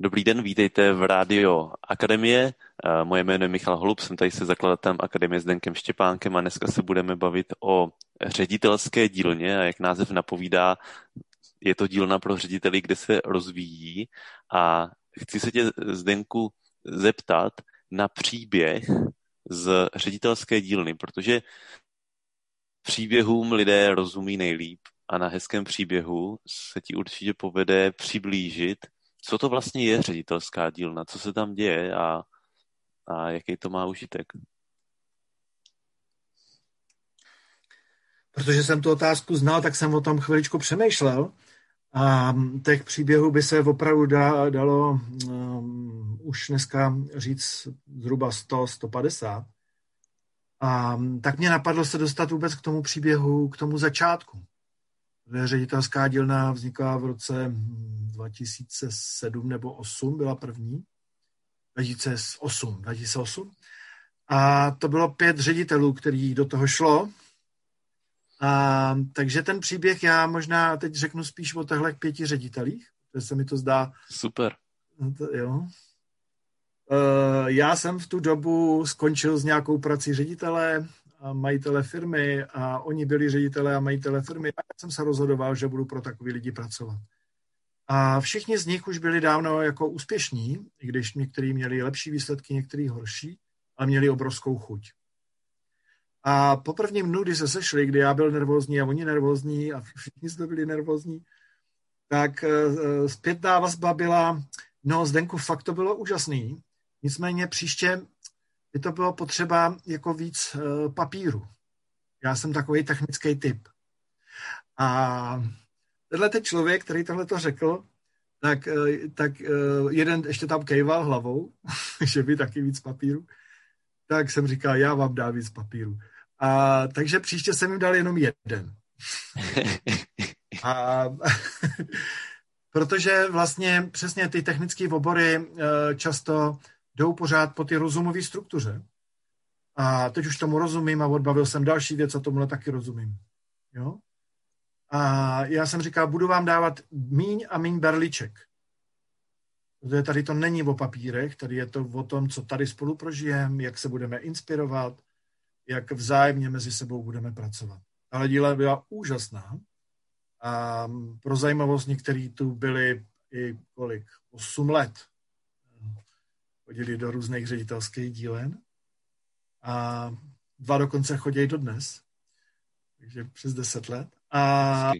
Dobrý den, vítejte v Rádio Akademie. Eh, moje jméno je Michal Holub, jsem tady se zakladatelem Akademie s Denkem Štěpánkem a dneska se budeme bavit o ředitelské dílně a jak název napovídá, je to dílna pro řediteli, kde se rozvíjí a chci se tě, Zdenku, zeptat na příběh z ředitelské dílny, protože příběhům lidé rozumí nejlíp a na hezkém příběhu se ti určitě povede přiblížit co to vlastně je ředitelská dílna, co se tam děje a, a jaký to má užitek. Protože jsem tu otázku znal, tak jsem o tom chviličku přemýšlel. A těch příběhů by se opravdu dá, dalo um, už dneska říct zhruba 100-150. A tak mě napadlo se dostat vůbec k tomu příběhu, k tomu začátku. Ředitelská dílna vznikla v roce 2007 nebo 8, byla první. 2008, 2008. A to bylo pět ředitelů, který do toho šlo. A, takže ten příběh já možná teď řeknu spíš o těchto pěti ředitelích, protože se mi to zdá. Super. To, jo. E, já jsem v tu dobu skončil s nějakou prací ředitele, majitele firmy a oni byli ředitele a majitele firmy a já jsem se rozhodoval, že budu pro takový lidi pracovat. A všichni z nich už byli dávno jako úspěšní, i když někteří měli lepší výsledky, někteří horší, ale měli obrovskou chuť. A po prvním dnu, kdy se sešli, kdy já byl nervózní a oni nervózní a všichni jsme byli nervózní, tak eh, zpětná vazba byla, no Zdenku, fakt to bylo úžasný, nicméně příště by to bylo potřeba jako víc eh, papíru. Já jsem takový technický typ. A tenhle ten člověk, který tohle to řekl, tak, eh, tak eh, jeden ještě tam kejval hlavou, že by taky víc papíru. Tak jsem říkal, já vám dám víc papíru. A, takže příště jsem jim dal jenom jeden. A, protože vlastně přesně ty technické obory často jdou pořád po ty rozumové struktuře. A teď už tomu rozumím a odbavil jsem další věc a tomuhle taky rozumím. Jo? A já jsem říkal, budu vám dávat míň a míň berliček. Protože tady to není o papírech, tady je to o tom, co tady spolu prožijeme, jak se budeme inspirovat, jak vzájemně mezi sebou budeme pracovat. Ale díla byla úžasná. A pro zajímavost některý tu byli i kolik? 8 let chodili do různých ředitelských dílen a dva dokonce chodí do dnes, takže přes deset let. A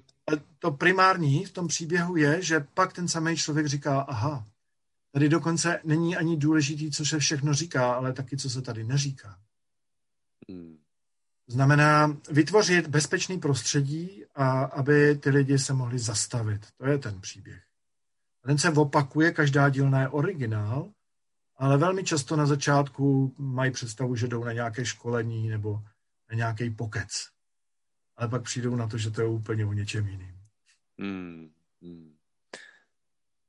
to primární v tom příběhu je, že pak ten samý člověk říká, aha, tady dokonce není ani důležitý, co se všechno říká, ale taky, co se tady neříká. Hmm. Znamená vytvořit bezpečný prostředí, a aby ty lidi se mohli zastavit. To je ten příběh. A ten se opakuje, každá dílna je originál, ale velmi často na začátku mají představu, že jdou na nějaké školení nebo na nějaký pokec. Ale pak přijdou na to, že to je úplně o něčem jiným. Hmm, hmm.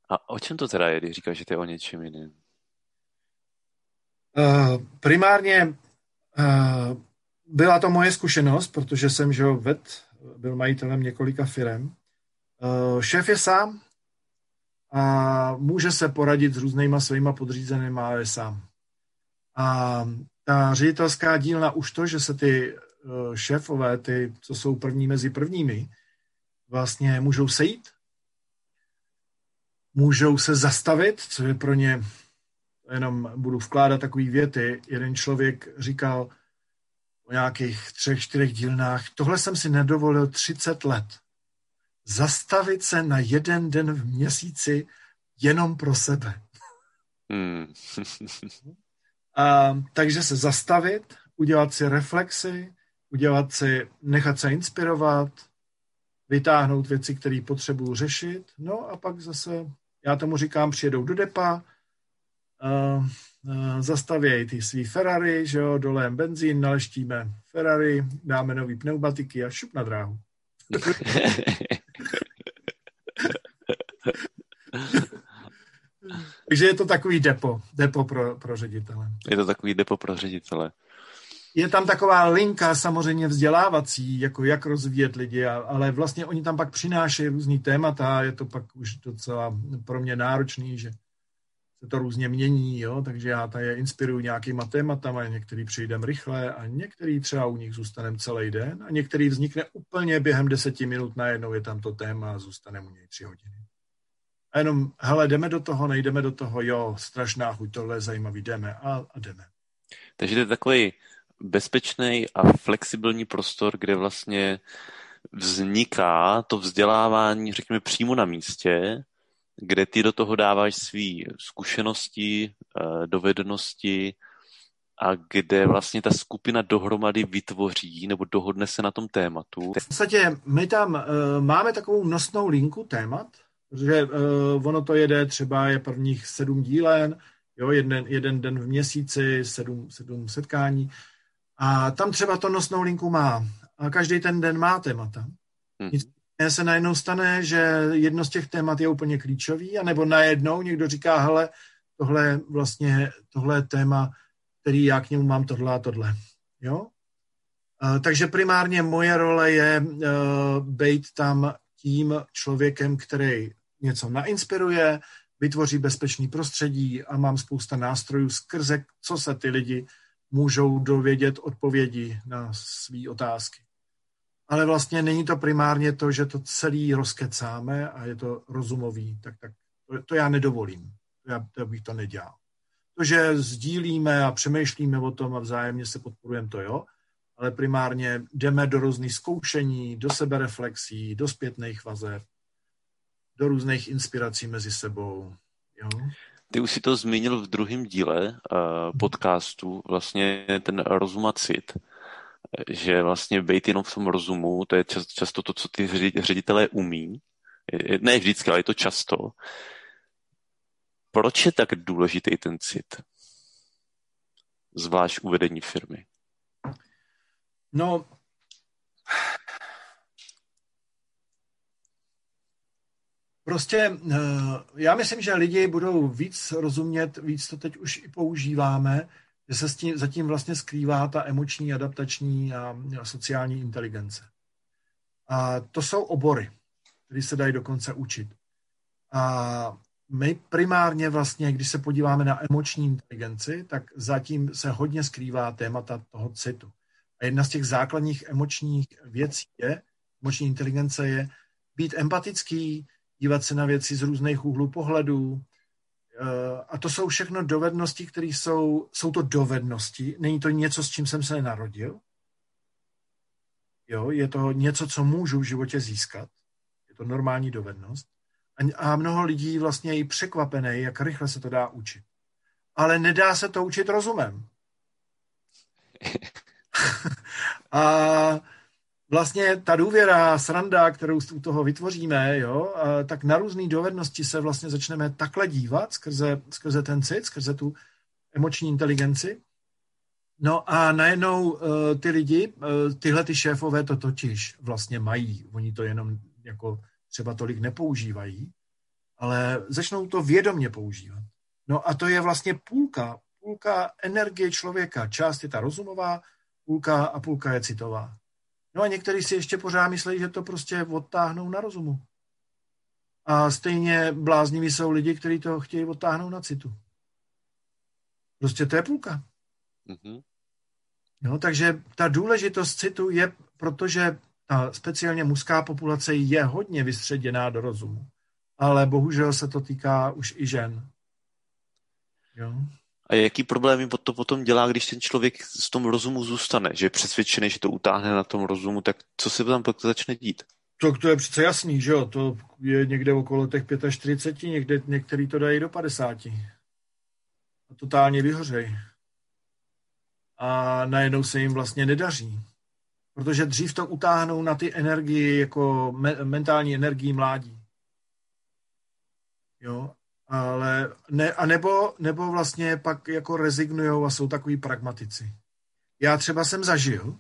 A o čem to teda je, když říkáš, že to je o něčem jiným? Uh, primárně uh, byla to moje zkušenost, protože jsem že ved, byl majitelem několika firm. Uh, šéf je sám, a může se poradit s různýma svýma podřízenými, ale sám. A ta ředitelská dílna už to, že se ty eh, šéfové, ty, co jsou první mezi prvními, vlastně můžou sejít, můžou se zastavit, co je pro ně, jenom budu vkládat takové věty, jeden člověk říkal o nějakých třech, čtyřech dílnách, tohle jsem si nedovolil 30 let zastavit se na jeden den v měsíci jenom pro sebe. Hmm. A, takže se zastavit, udělat si reflexy, udělat si, nechat se inspirovat, vytáhnout věci, které potřebuju řešit, no a pak zase, já tomu říkám, přijedou do depa, uh, uh, zastavějí ty svý Ferrari, že jo, dolém benzín, naleštíme Ferrari, dáme nový pneumatiky a šup na dráhu. Takže je to takový depo, depo pro, pro ředitele. Je to takový depo pro ředitele. Je tam taková linka samozřejmě vzdělávací, jako jak rozvíjet lidi, ale vlastně oni tam pak přinášejí různý témata je to pak už docela pro mě náročný, že se to různě mění, jo, takže já tady je inspiruju nějakýma tématama, některý přijdem rychle a některý třeba u nich zůstanem celý den a některý vznikne úplně během deseti minut, najednou je tam to téma a zůstaneme u něj tři hodiny. A jenom, hele, jdeme do toho, nejdeme do toho, jo, strašná chuť, tohle je zajímavý, jdeme a, a jdeme. Takže to je takový bezpečný a flexibilní prostor, kde vlastně vzniká to vzdělávání, řekněme, přímo na místě, kde ty do toho dáváš své zkušenosti, eh, dovednosti a kde vlastně ta skupina dohromady vytvoří nebo dohodne se na tom tématu. V podstatě my tam uh, máme takovou nosnou linku témat, protože uh, ono to jede, třeba je prvních sedm dílen, jo, jeden, jeden den v měsíci, sedm, sedm setkání a tam třeba to nosnou linku má a každý ten den má témata. Hmm se najednou stane, že jedno z těch témat je úplně klíčový, anebo najednou někdo říká, hele, tohle vlastně, tohle je téma, který já k němu mám tohle a tohle. Jo? Takže primárně moje role je uh, být tam tím člověkem, který něco nainspiruje, vytvoří bezpečný prostředí a mám spousta nástrojů, skrze co se ty lidi můžou dovědět odpovědi na své otázky ale vlastně není to primárně to, že to celý rozkecáme a je to rozumový, tak, tak to, to já nedovolím. To, já, to bych to nedělal. To, že sdílíme a přemýšlíme o tom a vzájemně se podporujeme, to jo, ale primárně jdeme do různých zkoušení, do sebereflexí, do zpětných vazeb, do různých inspirací mezi sebou. Jo? Ty už si to zmínil v druhém díle uh, podcastu, vlastně ten rozum a cit že vlastně být jenom v tom rozumu, to je často to, co ty ředitelé umí. Ne vždycky, ale je to často. Proč je tak důležitý ten cit? Zvlášť uvedení firmy. No, Prostě eh, já myslím, že lidi budou víc rozumět, víc to teď už i používáme, že se s tím, zatím vlastně skrývá ta emoční, adaptační a, a sociální inteligence. A to jsou obory, které se dají dokonce učit. A my primárně vlastně, když se podíváme na emoční inteligenci, tak zatím se hodně skrývá témata toho citu. A jedna z těch základních emočních věcí je, emoční inteligence je být empatický, dívat se na věci z různých úhlů pohledu, Eh, a to jsou všechno dovednosti, které jsou, jsou to dovednosti, není to něco, s čím jsem se narodil. Jo, je to něco, co můžu v životě získat. Je to normální dovednost. A, a mnoho lidí vlastně je překvapené, jak rychle se to dá učit. Ale nedá se to učit rozumem. a vlastně ta důvěra, sranda, kterou u toho vytvoříme, jo, tak na různé dovednosti se vlastně začneme takhle dívat skrze, skrze ten cit, skrze tu emoční inteligenci. No a najednou uh, ty lidi, uh, tyhle ty šéfové to totiž vlastně mají. Oni to jenom jako třeba tolik nepoužívají, ale začnou to vědomně používat. No a to je vlastně půlka, půlka energie člověka. Část je ta rozumová, půlka a půlka je citová. No a někteří si ještě pořád myslí, že to prostě odtáhnou na rozumu. A stejně blázniví jsou lidi, kteří to chtějí odtáhnout na citu. Prostě to je půlka. Mm-hmm. No, takže ta důležitost citu je, protože ta speciálně mužská populace je hodně vystředěná do rozumu. Ale bohužel se to týká už i žen. Jo? A jaký problémy to potom dělá, když ten člověk z tom rozumu zůstane, že je přesvědčený, že to utáhne na tom rozumu, tak co se tam pak začne dít? To, to je přece jasný, že jo? To je někde okolo těch 45, někde, některý to dají do 50. A totálně vyhořej. A najednou se jim vlastně nedaří. Protože dřív to utáhnou na ty energii, jako me, mentální energii mládí. Jo? Ale ne, a nebo, nebo vlastně pak jako rezignujou a jsou takový pragmatici. Já třeba jsem zažil,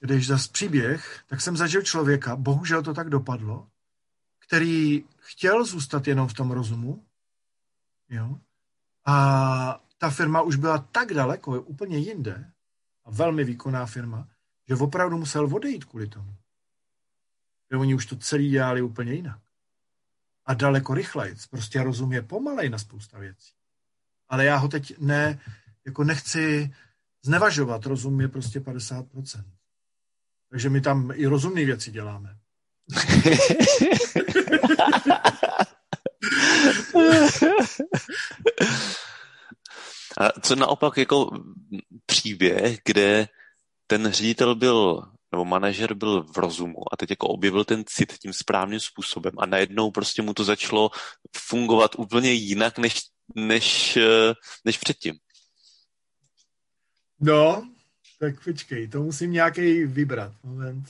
když zas příběh, tak jsem zažil člověka, bohužel to tak dopadlo, který chtěl zůstat jenom v tom rozumu, jo, a ta firma už byla tak daleko, úplně jinde, a velmi výkonná firma, že opravdu musel odejít kvůli tomu. Že oni už to celý dělali úplně jinak a daleko rychleji. Prostě rozum je pomalej na spousta věcí. ale já ho teď ne, jako nechci znevažovat. Rozum je prostě 50%. Takže my tam i rozumné věci děláme. A co naopak jako příběh, kde ten ředitel byl, nebo manažer byl v rozumu a teď jako objevil ten cit tím správným způsobem a najednou prostě mu to začalo fungovat úplně jinak, než, než, než předtím. No, tak počkej, to musím nějaký vybrat. Moment.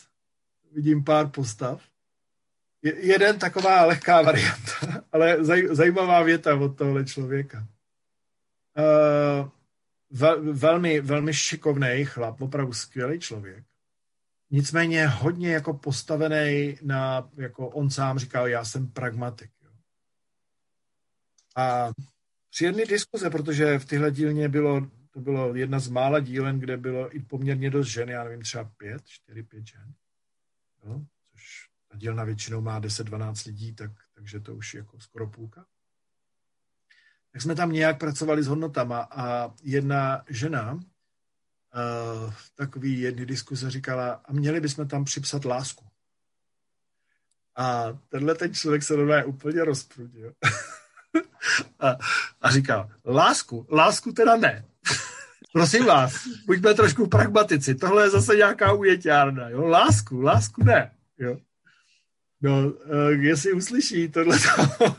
Vidím pár postav. Je, jeden taková lehká varianta, ale zaj, zajímavá věta od tohle člověka. Uh, vel, velmi, velmi šikovný chlap, opravdu skvělý člověk. Nicméně hodně jako postavený na, jako on sám říkal, já jsem pragmatik. Jo. A jedné diskuze, protože v tyhle dílně bylo, to bylo jedna z mála dílen, kde bylo i poměrně dost žen, já nevím, třeba pět, čtyři, pět žen. Jo, což ta dílna většinou má 10-12 lidí, tak, takže to už je jako skoro půlka tak jsme tam nějak pracovali s hodnotama a jedna žena uh, takový jedny diskuze říkala, a měli bychom tam připsat lásku. A tenhle ten člověk se normálně úplně rozprudil. a, a říkal, lásku, lásku teda ne. Prosím vás, buďme trošku pragmatici. Tohle je zase nějaká ujeťárna. Jo? Lásku, lásku ne. Jo? No, uh, jestli uslyší tohle,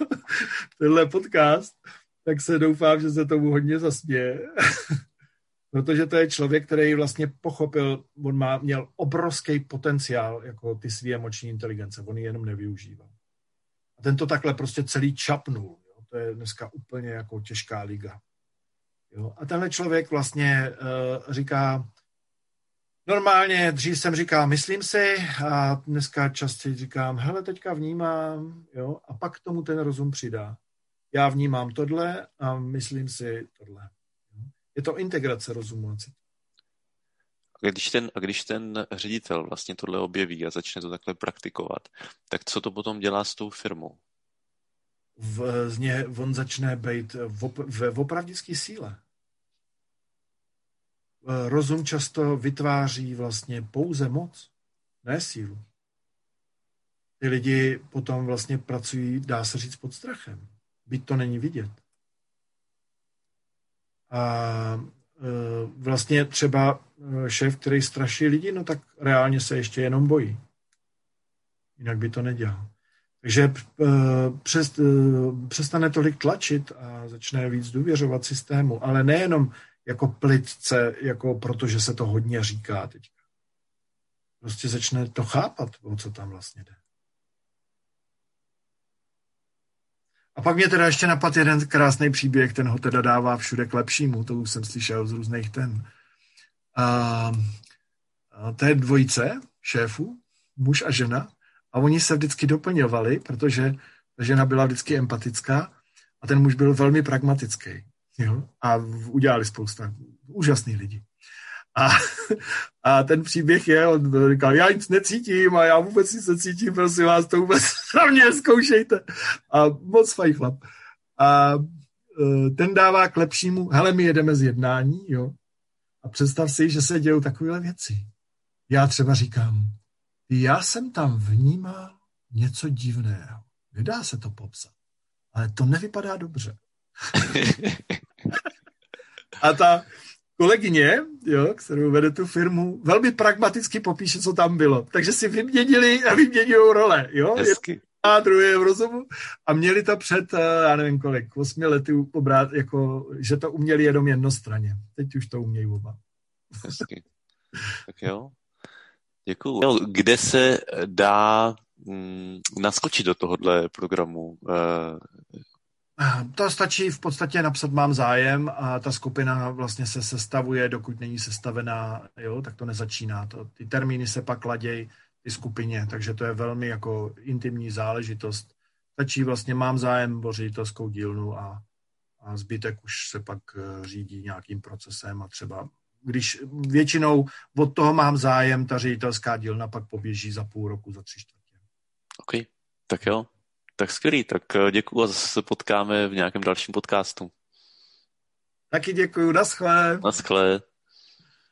tenhle podcast, tak se doufám, že se tomu hodně zasměje. Protože to je člověk, který vlastně pochopil, on má, měl obrovský potenciál jako ty svý emoční inteligence, on ji jenom nevyužíval. A ten to takhle prostě celý čapnul. Jo. To je dneska úplně jako těžká liga. Jo. A tenhle člověk vlastně uh, říká, normálně dřív jsem říkal, myslím si, a dneska častěji říkám, hele, teďka vnímám, jo, a pak tomu ten rozum přidá já vnímám tohle a myslím si tohle. Je to integrace rozumu a citu. A když ten, a když ten ředitel vlastně tohle objeví a začne to takhle praktikovat, tak co to potom dělá s tou firmou? V, z ně, on začne být v, op, v, v opravdické síle. Rozum často vytváří vlastně pouze moc, ne sílu. Ty lidi potom vlastně pracují, dá se říct, pod strachem byť to není vidět. A e, vlastně třeba e, šéf, který straší lidi, no tak reálně se ještě jenom bojí. Jinak by to nedělal. Takže e, přes, přestane tolik tlačit a začne víc důvěřovat systému, ale nejenom jako plitce, jako protože se to hodně říká teď. Prostě začne to chápat, o co tam vlastně jde. A pak mě teda ještě napadl jeden krásný příběh, ten ho teda dává všude k lepšímu, to už jsem slyšel z různých ten. A, a to je dvojice šéfů, muž a žena, a oni se vždycky doplňovali, protože ta žena byla vždycky empatická a ten muž byl velmi pragmatický. Jo? A udělali spousta úžasných lidí. A, a ten příběh je, on říkal, já nic necítím a já vůbec nic necítím, prosím vás, to vůbec na mě zkoušejte. A moc fajn chlap. A e, ten dává k lepšímu, hele, my jedeme z jednání, jo, a představ si, že se dějou takovéhle věci. Já třeba říkám, já jsem tam vnímal něco divného. Nedá se to popsat. Ale to nevypadá dobře. a ta, kolegyně, jo, kterou vede tu firmu, velmi pragmaticky popíše, co tam bylo. Takže si vyměnili a vyměňují role. Jo? Hezky. A druhé v rozumu. A měli to před, eh, já nevím kolik, osmi lety obrát, jako, že to uměli jenom jednostranně. Teď už to umějí oba. Hezky. Tak jo. Děkuju. No, kde se dá mm, naskočit do tohohle programu? To stačí v podstatě napsat mám zájem a ta skupina vlastně se sestavuje, dokud není sestavená, jo, tak to nezačíná. To, ty termíny se pak ladějí ty skupině, takže to je velmi jako intimní záležitost. Stačí vlastně mám zájem o ředitelskou dílnu a, a zbytek už se pak eh, řídí nějakým procesem a třeba když většinou od toho mám zájem, ta ředitelská dílna pak poběží za půl roku, za tři čtvrtě. OK, tak jo, tak skvělý, tak eh, děkuji a zase se potkáme v nějakém dalším podcastu. Taky děkuju, naschle. Naschle.